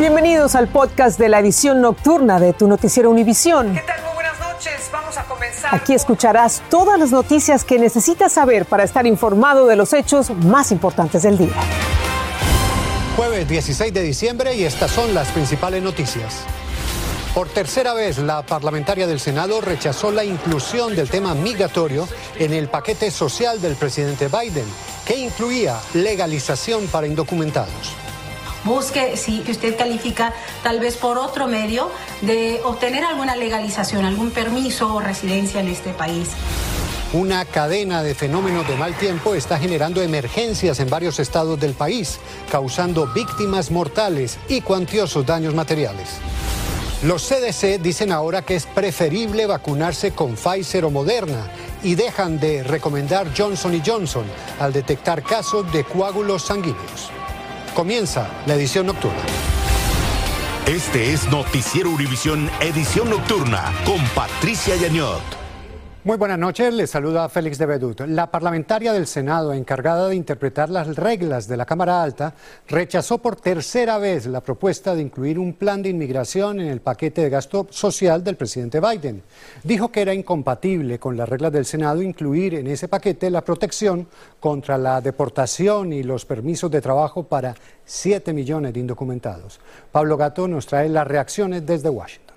Bienvenidos al podcast de la edición nocturna de tu noticiero Univisión. ¿Qué tal? Muy buenas noches. Vamos a comenzar. Aquí escucharás todas las noticias que necesitas saber para estar informado de los hechos más importantes del día. Jueves 16 de diciembre y estas son las principales noticias. Por tercera vez, la parlamentaria del Senado rechazó la inclusión del tema migratorio en el paquete social del presidente Biden, que incluía legalización para indocumentados busque si usted califica tal vez por otro medio de obtener alguna legalización, algún permiso o residencia en este país. Una cadena de fenómenos de mal tiempo está generando emergencias en varios estados del país, causando víctimas mortales y cuantiosos daños materiales. Los CDC dicen ahora que es preferible vacunarse con Pfizer o Moderna y dejan de recomendar Johnson Johnson al detectar casos de coágulos sanguíneos. Comienza la edición nocturna. Este es Noticiero Univisión Edición Nocturna con Patricia Yañot. Muy buenas noches, les saluda Félix de Bedut. La parlamentaria del Senado, encargada de interpretar las reglas de la Cámara Alta, rechazó por tercera vez la propuesta de incluir un plan de inmigración en el paquete de gasto social del presidente Biden. Dijo que era incompatible con las reglas del Senado incluir en ese paquete la protección contra la deportación y los permisos de trabajo para 7 millones de indocumentados. Pablo Gato nos trae las reacciones desde Washington.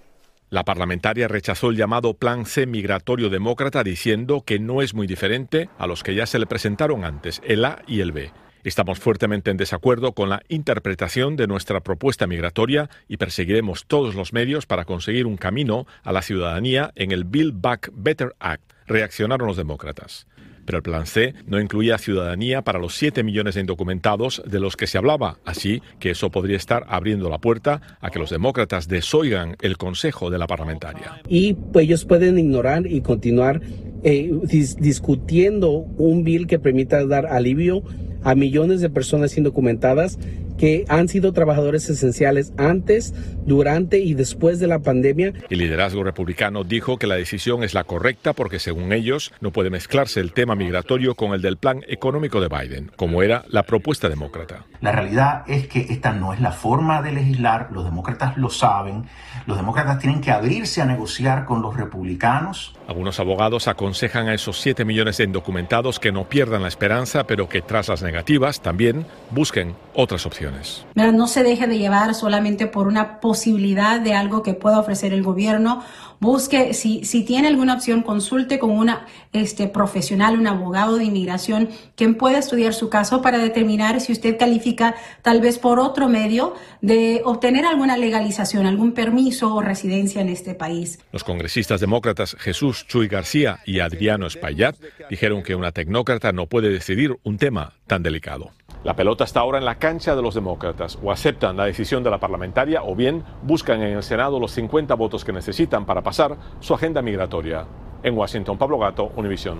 La parlamentaria rechazó el llamado Plan C migratorio demócrata diciendo que no es muy diferente a los que ya se le presentaron antes, el A y el B. Estamos fuertemente en desacuerdo con la interpretación de nuestra propuesta migratoria y perseguiremos todos los medios para conseguir un camino a la ciudadanía en el Build Back Better Act, reaccionaron los demócratas. Pero el plan C no incluía ciudadanía para los 7 millones de indocumentados de los que se hablaba, así que eso podría estar abriendo la puerta a que los demócratas desoigan el consejo de la parlamentaria. Y pues ellos pueden ignorar y continuar eh, discutiendo un bill que permita dar alivio a millones de personas indocumentadas que han sido trabajadores esenciales antes, durante y después de la pandemia. El liderazgo republicano dijo que la decisión es la correcta porque según ellos no puede mezclarse el tema migratorio con el del plan económico de Biden, como era la propuesta demócrata. La realidad es que esta no es la forma de legislar, los demócratas lo saben, los demócratas tienen que abrirse a negociar con los republicanos. Algunos abogados aconsejan a esos 7 millones de indocumentados que no pierdan la esperanza, pero que tras las negativas también busquen otras opciones. No se deje de llevar solamente por una posibilidad de algo que pueda ofrecer el gobierno busque, si, tiene alguna opción, consulte con una este, profesional, un abogado de inmigración, quien pueda estudiar su caso para determinar si usted califica tal vez por otro medio de obtener alguna legalización, algún permiso o residencia en este país. Los congresistas demócratas Jesús Chuy García y Adriano Espaillat dijeron que una tecnócrata no puede decidir un tema tan delicado. La pelota está ahora en la cancha de los demócratas. O aceptan la decisión de la parlamentaria o bien buscan en el Senado los 50 votos que necesitan para pasar su agenda migratoria. En Washington, Pablo Gato, Univisión.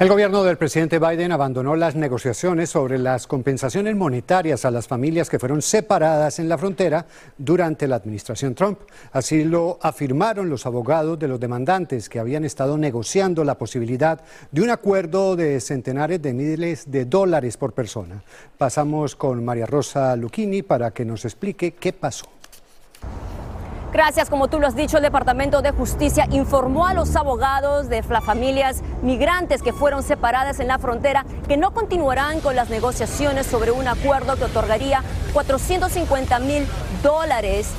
El gobierno del presidente Biden abandonó las negociaciones sobre las compensaciones monetarias a las familias que fueron separadas en la frontera durante la administración Trump. Así lo afirmaron los abogados de los demandantes que habían estado negociando la posibilidad de un acuerdo de centenares de miles de dólares por persona. Pasamos con María Rosa Lucchini para que nos explique qué pasó. Gracias, como tú lo has dicho, el Departamento de Justicia informó a los abogados de las familias migrantes que fueron separadas en la frontera que no continuarán con las negociaciones sobre un acuerdo que otorgaría 450 mil dólares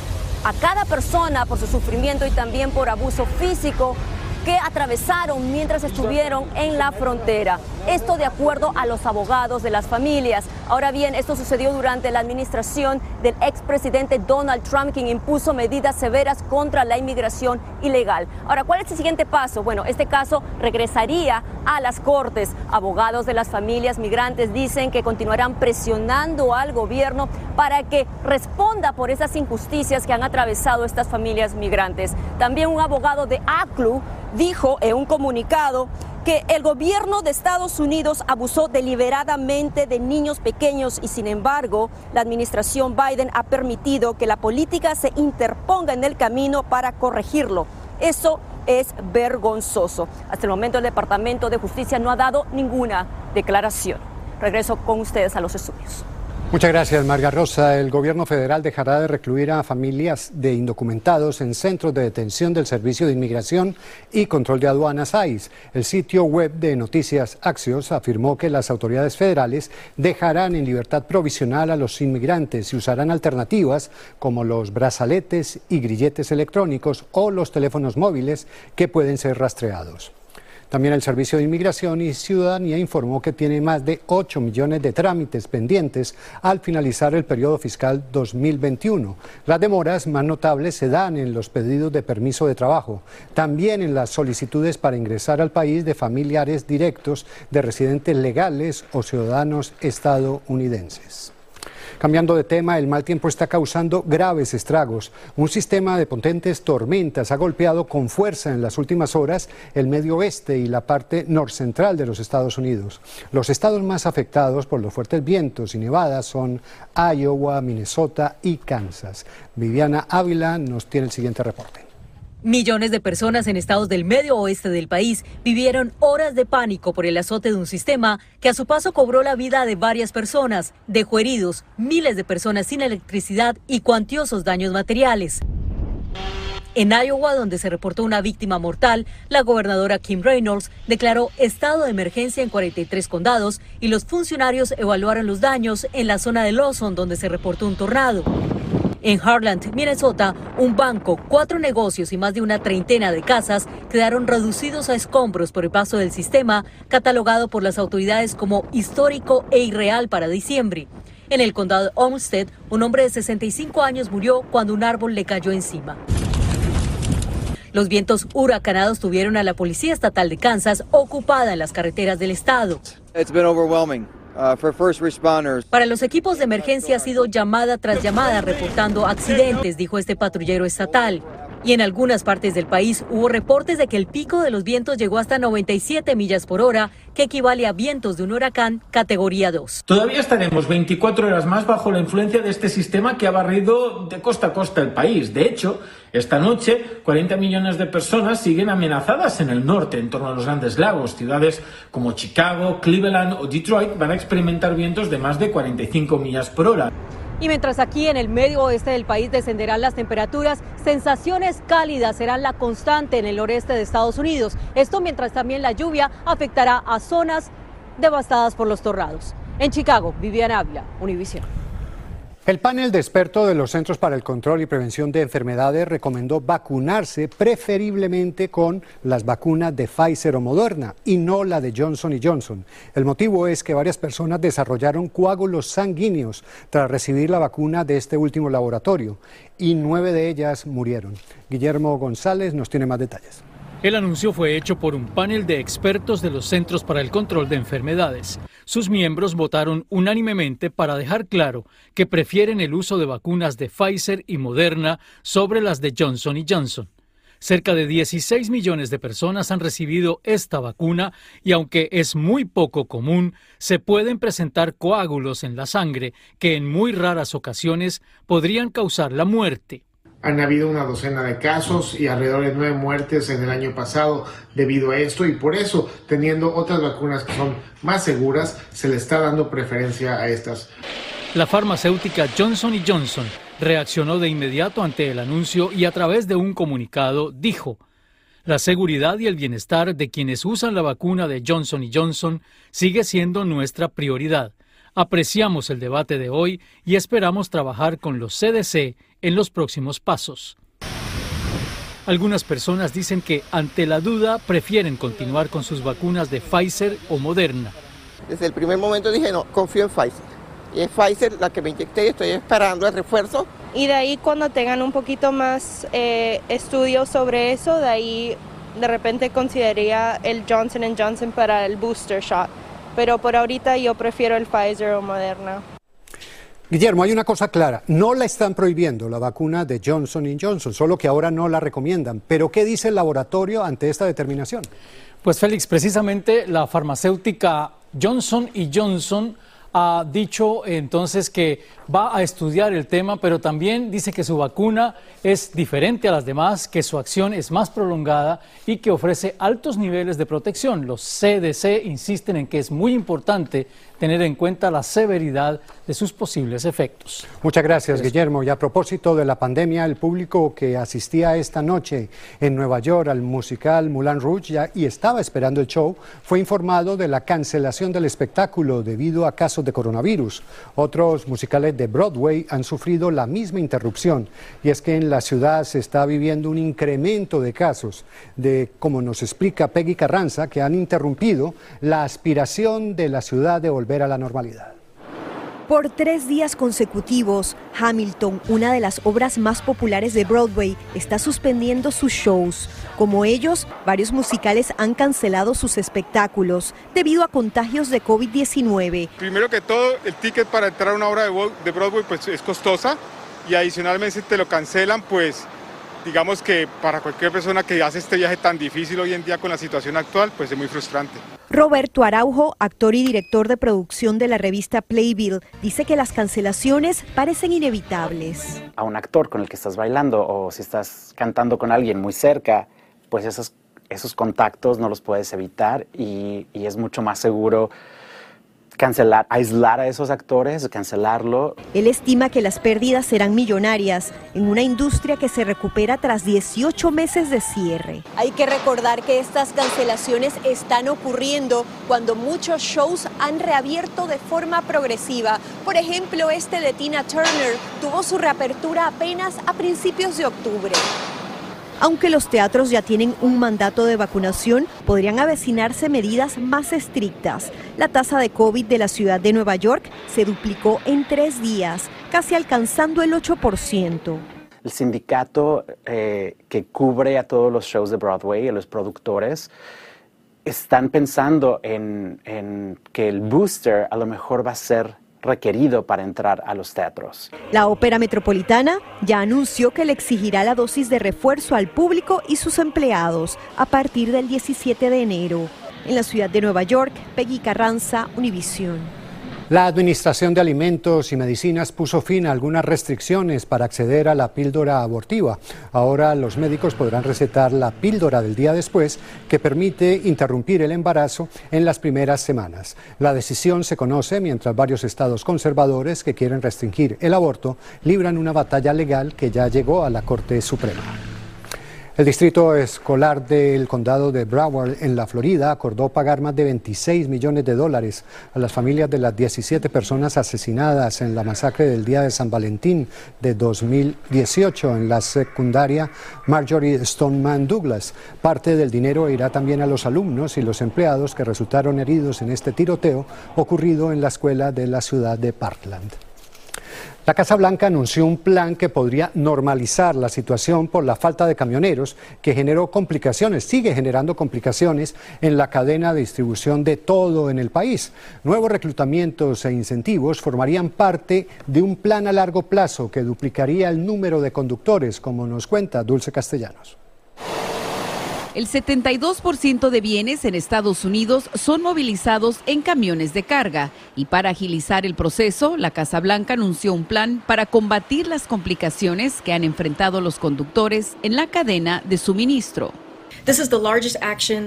a cada persona por su sufrimiento y también por abuso físico que atravesaron mientras estuvieron en la frontera. Esto de acuerdo a los abogados de las familias. Ahora bien, esto sucedió durante la administración del expresidente Donald Trump, quien impuso medidas severas contra la inmigración ilegal. Ahora, ¿cuál es el siguiente paso? Bueno, este caso regresaría a las cortes. Abogados de las familias migrantes dicen que continuarán presionando al gobierno para que responda por esas injusticias que han atravesado estas familias migrantes. También un abogado de ACLU dijo en un comunicado que el gobierno de Estados Unidos abusó deliberadamente de niños pequeños y sin embargo la administración Biden ha permitido que la política se interponga en el camino para corregirlo. Eso es vergonzoso. Hasta el momento el Departamento de Justicia no ha dado ninguna declaración. Regreso con ustedes a los estudios. Muchas gracias, Marga Rosa. El gobierno federal dejará de recluir a familias de indocumentados en centros de detención del Servicio de Inmigración y Control de Aduanas ICE. El sitio web de Noticias Axios afirmó que las autoridades federales dejarán en libertad provisional a los inmigrantes y usarán alternativas como los brazaletes y grilletes electrónicos o los teléfonos móviles que pueden ser rastreados. También el Servicio de Inmigración y Ciudadanía informó que tiene más de 8 millones de trámites pendientes al finalizar el periodo fiscal 2021. Las demoras más notables se dan en los pedidos de permiso de trabajo, también en las solicitudes para ingresar al país de familiares directos de residentes legales o ciudadanos estadounidenses. Cambiando de tema, el mal tiempo está causando graves estragos. Un sistema de potentes tormentas ha golpeado con fuerza en las últimas horas el medio oeste y la parte norcentral de los Estados Unidos. Los estados más afectados por los fuertes vientos y nevadas son Iowa, Minnesota y Kansas. Viviana Ávila nos tiene el siguiente reporte. Millones de personas en estados del medio oeste del país vivieron horas de pánico por el azote de un sistema que a su paso cobró la vida de varias personas, dejó heridos, miles de personas sin electricidad y cuantiosos daños materiales. En Iowa, donde se reportó una víctima mortal, la gobernadora Kim Reynolds declaró estado de emergencia en 43 condados y los funcionarios evaluaron los daños en la zona de Lawson, donde se reportó un tornado. En Harland, Minnesota, un banco, cuatro negocios y más de una treintena de casas quedaron reducidos a escombros por el paso del sistema, catalogado por las autoridades como histórico e irreal para diciembre. En el condado Olmsted, un hombre de 65 años murió cuando un árbol le cayó encima. Los vientos huracanados tuvieron a la Policía Estatal de Kansas ocupada en las carreteras del estado. Uh, Para los equipos de emergencia ha sido llamada tras llamada reportando accidentes, dijo este patrullero estatal. Y en algunas partes del país hubo reportes de que el pico de los vientos llegó hasta 97 millas por hora, que equivale a vientos de un huracán categoría 2. Todavía estaremos 24 horas más bajo la influencia de este sistema que ha barrido de costa a costa el país. De hecho, esta noche 40 millones de personas siguen amenazadas en el norte, en torno a los grandes lagos. Ciudades como Chicago, Cleveland o Detroit van a experimentar vientos de más de 45 millas por hora. Y mientras aquí en el medio oeste del país descenderán las temperaturas, sensaciones cálidas serán la constante en el noreste de Estados Unidos. Esto mientras también la lluvia afectará a zonas devastadas por los tornados. En Chicago, Viviana Ávila, Univision. El panel de expertos de los Centros para el Control y Prevención de Enfermedades recomendó vacunarse preferiblemente con las vacunas de Pfizer o Moderna y no la de Johnson Johnson. El motivo es que varias personas desarrollaron coágulos sanguíneos tras recibir la vacuna de este último laboratorio y nueve de ellas murieron. Guillermo González nos tiene más detalles. El anuncio fue hecho por un panel de expertos de los Centros para el Control de Enfermedades. Sus miembros votaron unánimemente para dejar claro que prefieren el uso de vacunas de Pfizer y Moderna sobre las de Johnson Johnson. Cerca de 16 millones de personas han recibido esta vacuna y aunque es muy poco común, se pueden presentar coágulos en la sangre que en muy raras ocasiones podrían causar la muerte. Han habido una docena de casos y alrededor de nueve muertes en el año pasado debido a esto y por eso, teniendo otras vacunas que son más seguras, se le está dando preferencia a estas. La farmacéutica Johnson Johnson reaccionó de inmediato ante el anuncio y a través de un comunicado dijo, la seguridad y el bienestar de quienes usan la vacuna de Johnson Johnson sigue siendo nuestra prioridad. Apreciamos el debate de hoy y esperamos trabajar con los CDC en los próximos pasos. Algunas personas dicen que ante la duda prefieren continuar con sus vacunas de Pfizer o Moderna. Desde el primer momento dije no, confío en Pfizer. Y es Pfizer la que me inyecté y estoy esperando el refuerzo. Y de ahí cuando tengan un poquito más eh, estudios sobre eso, de ahí de repente consideraría el Johnson Johnson para el booster shot pero por ahorita yo prefiero el Pfizer o Moderna. Guillermo, hay una cosa clara, no la están prohibiendo la vacuna de Johnson Johnson, solo que ahora no la recomiendan. Pero ¿qué dice el laboratorio ante esta determinación? Pues Félix, precisamente la farmacéutica Johnson Johnson ha dicho entonces que va a estudiar el tema, pero también dice que su vacuna es diferente a las demás, que su acción es más prolongada y que ofrece altos niveles de protección. Los CDC insisten en que es muy importante tener en cuenta la severidad de sus posibles efectos. Muchas gracias, Guillermo. Y a propósito de la pandemia, el público que asistía esta noche en Nueva York al musical Moulin Rouge y estaba esperando el show fue informado de la cancelación del espectáculo debido a casos de coronavirus. Otros musicales de Broadway han sufrido la misma interrupción y es que en la ciudad se está viviendo un incremento de casos de, como nos explica Peggy Carranza, que han interrumpido la aspiración de la ciudad de volver a la normalidad. Por tres días consecutivos, Hamilton, una de las obras más populares de Broadway, está suspendiendo sus shows. Como ellos, varios musicales han cancelado sus espectáculos debido a contagios de COVID-19. Primero que todo, el ticket para entrar a una obra de Broadway pues, es costosa y adicionalmente si te lo cancelan, pues digamos que para cualquier persona que hace este viaje tan difícil hoy en día con la situación actual, pues es muy frustrante. Roberto Araujo, actor y director de producción de la revista Playbill, dice que las cancelaciones parecen inevitables. A un actor con el que estás bailando o si estás cantando con alguien muy cerca, pues esos, esos contactos no los puedes evitar y, y es mucho más seguro cancelar, aislar a esos actores, cancelarlo. Él estima que las pérdidas serán millonarias en una industria que se recupera tras 18 meses de cierre. Hay que recordar que estas cancelaciones están ocurriendo cuando muchos shows han reabierto de forma progresiva. Por ejemplo, este de Tina Turner tuvo su reapertura apenas a principios de octubre. Aunque los teatros ya tienen un mandato de vacunación, podrían avecinarse medidas más estrictas. La tasa de COVID de la ciudad de Nueva York se duplicó en tres días, casi alcanzando el 8% el sindicato eh, que cubre a todos los shows de Broadway, a los productores, están pensando en, en, que el booster a lo mejor va a ser requerido para entrar a los teatros. La Ópera Metropolitana ya anunció que le exigirá la dosis de refuerzo al público y sus empleados a partir del 17 de enero. En la ciudad de Nueva York, Peggy Carranza, Univisión. La Administración de Alimentos y Medicinas puso fin a algunas restricciones para acceder a la píldora abortiva. Ahora los médicos podrán recetar la píldora del día después que permite interrumpir el embarazo en las primeras semanas. La decisión se conoce mientras varios estados conservadores que quieren restringir el aborto libran una batalla legal que ya llegó a la Corte Suprema. El Distrito Escolar del Condado de Broward, en la Florida, acordó pagar más de 26 millones de dólares a las familias de las 17 personas asesinadas en la masacre del día de San Valentín de 2018 en la secundaria Marjorie Stoneman Douglas. Parte del dinero irá también a los alumnos y los empleados que resultaron heridos en este tiroteo ocurrido en la escuela de la ciudad de Parkland. La Casa Blanca anunció un plan que podría normalizar la situación por la falta de camioneros que generó complicaciones, sigue generando complicaciones en la cadena de distribución de todo en el país. Nuevos reclutamientos e incentivos formarían parte de un plan a largo plazo que duplicaría el número de conductores, como nos cuenta Dulce Castellanos. El 72% de bienes en Estados Unidos son movilizados en camiones de carga y para agilizar el proceso, la Casa Blanca anunció un plan para combatir las complicaciones que han enfrentado los conductores en la cadena de suministro.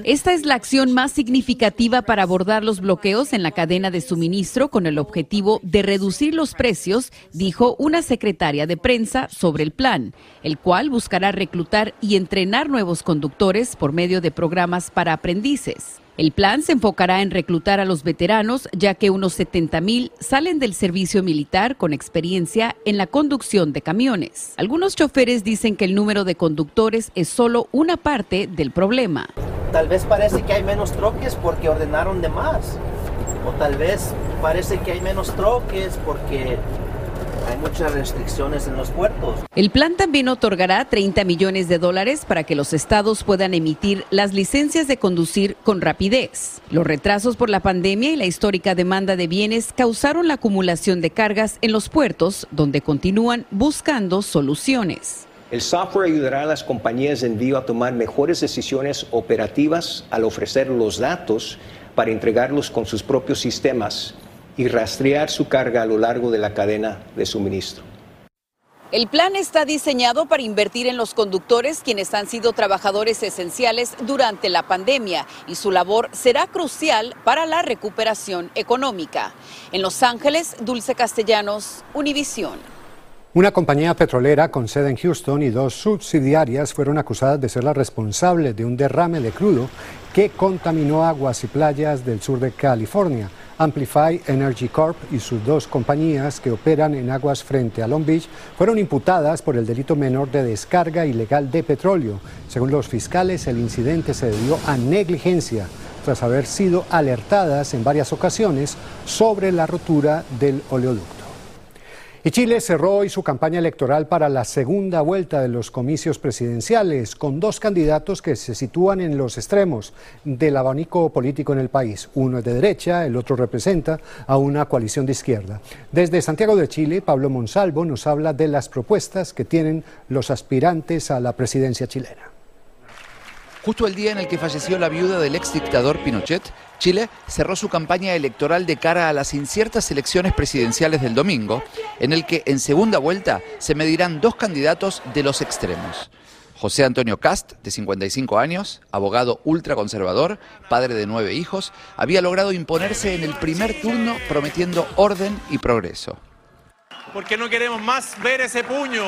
Esta es la acción más significativa para abordar los bloqueos en la cadena de suministro con el objetivo de reducir los precios, dijo una secretaria de prensa sobre el plan, el cual buscará reclutar y entrenar nuevos conductores por medio de programas para aprendices. El plan se enfocará en reclutar a los veteranos, ya que unos 70 mil salen del servicio militar con experiencia en la conducción de camiones. Algunos choferes dicen que el número de conductores es solo una parte del problema. Tal vez parece que hay menos troques porque ordenaron de más. O tal vez parece que hay menos troques porque hay muchas restricciones en los puertos. El plan también otorgará 30 millones de dólares para que los estados puedan emitir las licencias de conducir con rapidez. Los retrasos por la pandemia y la histórica demanda de bienes causaron la acumulación de cargas en los puertos, donde continúan buscando soluciones. El software ayudará a las compañías de envío a tomar mejores decisiones operativas al ofrecer los datos para entregarlos con sus propios sistemas y rastrear su carga a lo largo de la cadena de suministro. El plan está diseñado para invertir en los conductores, quienes han sido trabajadores esenciales durante la pandemia, y su labor será crucial para la recuperación económica. En Los Ángeles, Dulce Castellanos, Univisión. Una compañía petrolera con sede en Houston y dos subsidiarias fueron acusadas de ser las responsables de un derrame de crudo que contaminó aguas y playas del sur de California. Amplify Energy Corp y sus dos compañías que operan en aguas frente a Long Beach fueron imputadas por el delito menor de descarga ilegal de petróleo. Según los fiscales, el incidente se debió a negligencia tras haber sido alertadas en varias ocasiones sobre la rotura del oleoducto. Y Chile cerró hoy su campaña electoral para la segunda vuelta de los comicios presidenciales, con dos candidatos que se sitúan en los extremos del abanico político en el país. Uno es de derecha, el otro representa a una coalición de izquierda. Desde Santiago de Chile, Pablo Monsalvo nos habla de las propuestas que tienen los aspirantes a la presidencia chilena. Justo el día en el que falleció la viuda del ex dictador Pinochet, Chile cerró su campaña electoral de cara a las inciertas elecciones presidenciales del domingo, en el que en segunda vuelta se medirán dos candidatos de los extremos. José Antonio Cast, de 55 años, abogado ultraconservador, padre de nueve hijos, había logrado imponerse en el primer turno prometiendo orden y progreso. Porque no queremos más ver ese puño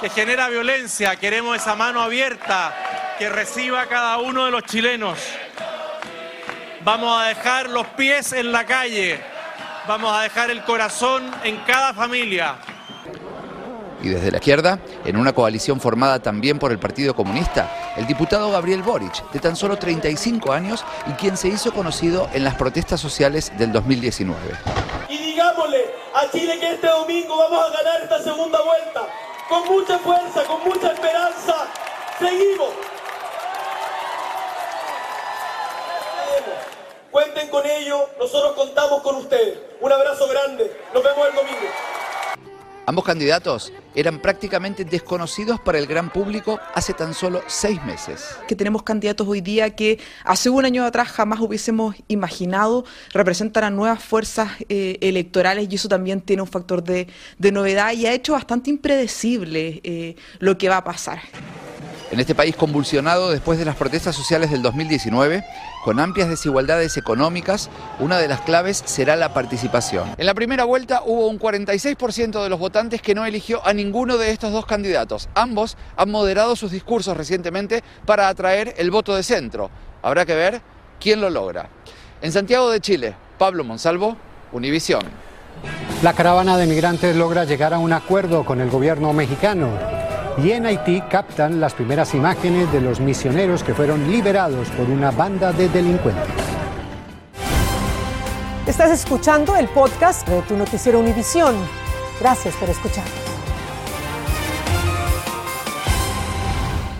que genera violencia, queremos esa mano abierta que reciba cada uno de los chilenos. Vamos a dejar los pies en la calle, vamos a dejar el corazón en cada familia. Y desde la izquierda, en una coalición formada también por el Partido Comunista, el diputado Gabriel Boric, de tan solo 35 años y quien se hizo conocido en las protestas sociales del 2019. Y digámosle a Chile que este domingo vamos a ganar esta segunda vuelta, con mucha fuerza, con mucha esperanza. Seguimos. Cuenten con ello, nosotros contamos con ustedes. Un abrazo grande, nos vemos el domingo. Ambos candidatos eran prácticamente desconocidos para el gran público hace tan solo seis meses. Que tenemos candidatos hoy día que hace un año atrás jamás hubiésemos imaginado, representan a nuevas fuerzas eh, electorales y eso también tiene un factor de, de novedad y ha hecho bastante impredecible eh, lo que va a pasar. En este país convulsionado después de las protestas sociales del 2019, con amplias desigualdades económicas, una de las claves será la participación. En la primera vuelta hubo un 46% de los votantes que no eligió a ninguno de estos dos candidatos. Ambos han moderado sus discursos recientemente para atraer el voto de centro. Habrá que ver quién lo logra. En Santiago de Chile, Pablo Monsalvo, Univisión. La caravana de migrantes logra llegar a un acuerdo con el gobierno mexicano y en Haití captan las primeras imágenes de los misioneros que fueron liberados por una banda de delincuentes. Estás escuchando el podcast de tu noticiero Univisión. Gracias por escuchar.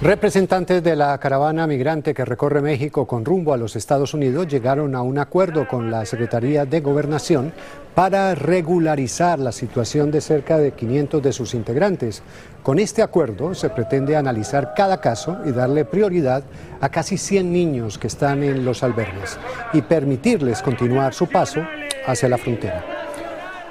Representantes de la caravana migrante que recorre México con rumbo a los Estados Unidos llegaron a un acuerdo con la Secretaría de Gobernación para regularizar la situación de cerca de 500 de sus integrantes. Con este acuerdo se pretende analizar cada caso y darle prioridad a casi 100 niños que están en los albergues y permitirles continuar su paso hacia la frontera.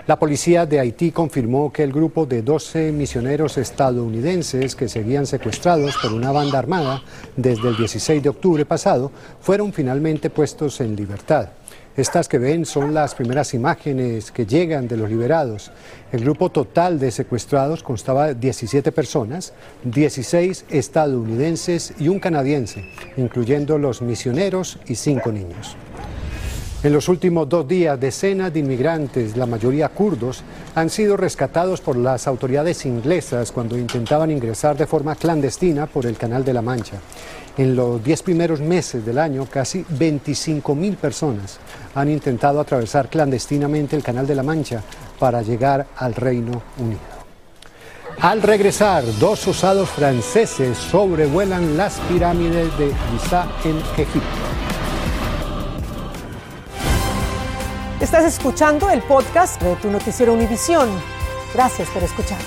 La policía de Haití confirmó que el grupo de 12 misioneros estadounidenses que seguían secuestrados por una banda armada desde el 16 de octubre pasado fueron finalmente puestos en libertad. Estas que ven son las primeras imágenes que llegan de los liberados. El grupo total de secuestrados constaba de 17 personas, 16 estadounidenses y un canadiense, incluyendo los misioneros y cinco niños. En los últimos dos días, decenas de inmigrantes, la mayoría kurdos, han sido rescatados por las autoridades inglesas cuando intentaban ingresar de forma clandestina por el Canal de la Mancha. En los diez primeros meses del año, casi 25 mil personas han intentado atravesar clandestinamente el Canal de la Mancha para llegar al Reino Unido. Al regresar, dos osados franceses sobrevuelan las pirámides de Giza en Egipto. Estás escuchando el podcast de tu noticiero Univisión. Gracias por escuchar.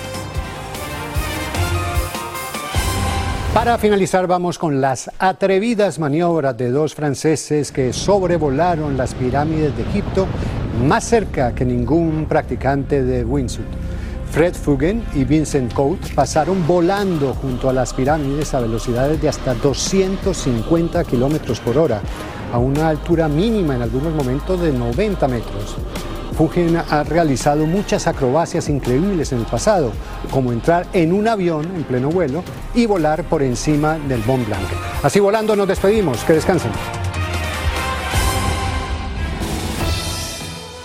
Para finalizar vamos con las atrevidas maniobras de dos franceses que sobrevolaron las pirámides de Egipto más cerca que ningún practicante de wingsuit. Fred Fugen y Vincent Coates pasaron volando junto a las pirámides a velocidades de hasta 250 kilómetros por hora, a una altura mínima en algunos momentos de 90 metros. Fugen ha realizado muchas acrobacias increíbles en el pasado, como entrar en un avión en pleno vuelo y volar por encima del Mont Blanc. Así volando nos despedimos, que descansen.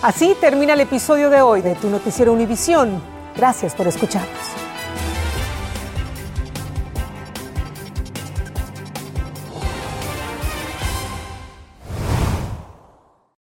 Así termina el episodio de hoy de Tu Noticiero Univisión. Gracias por escucharnos.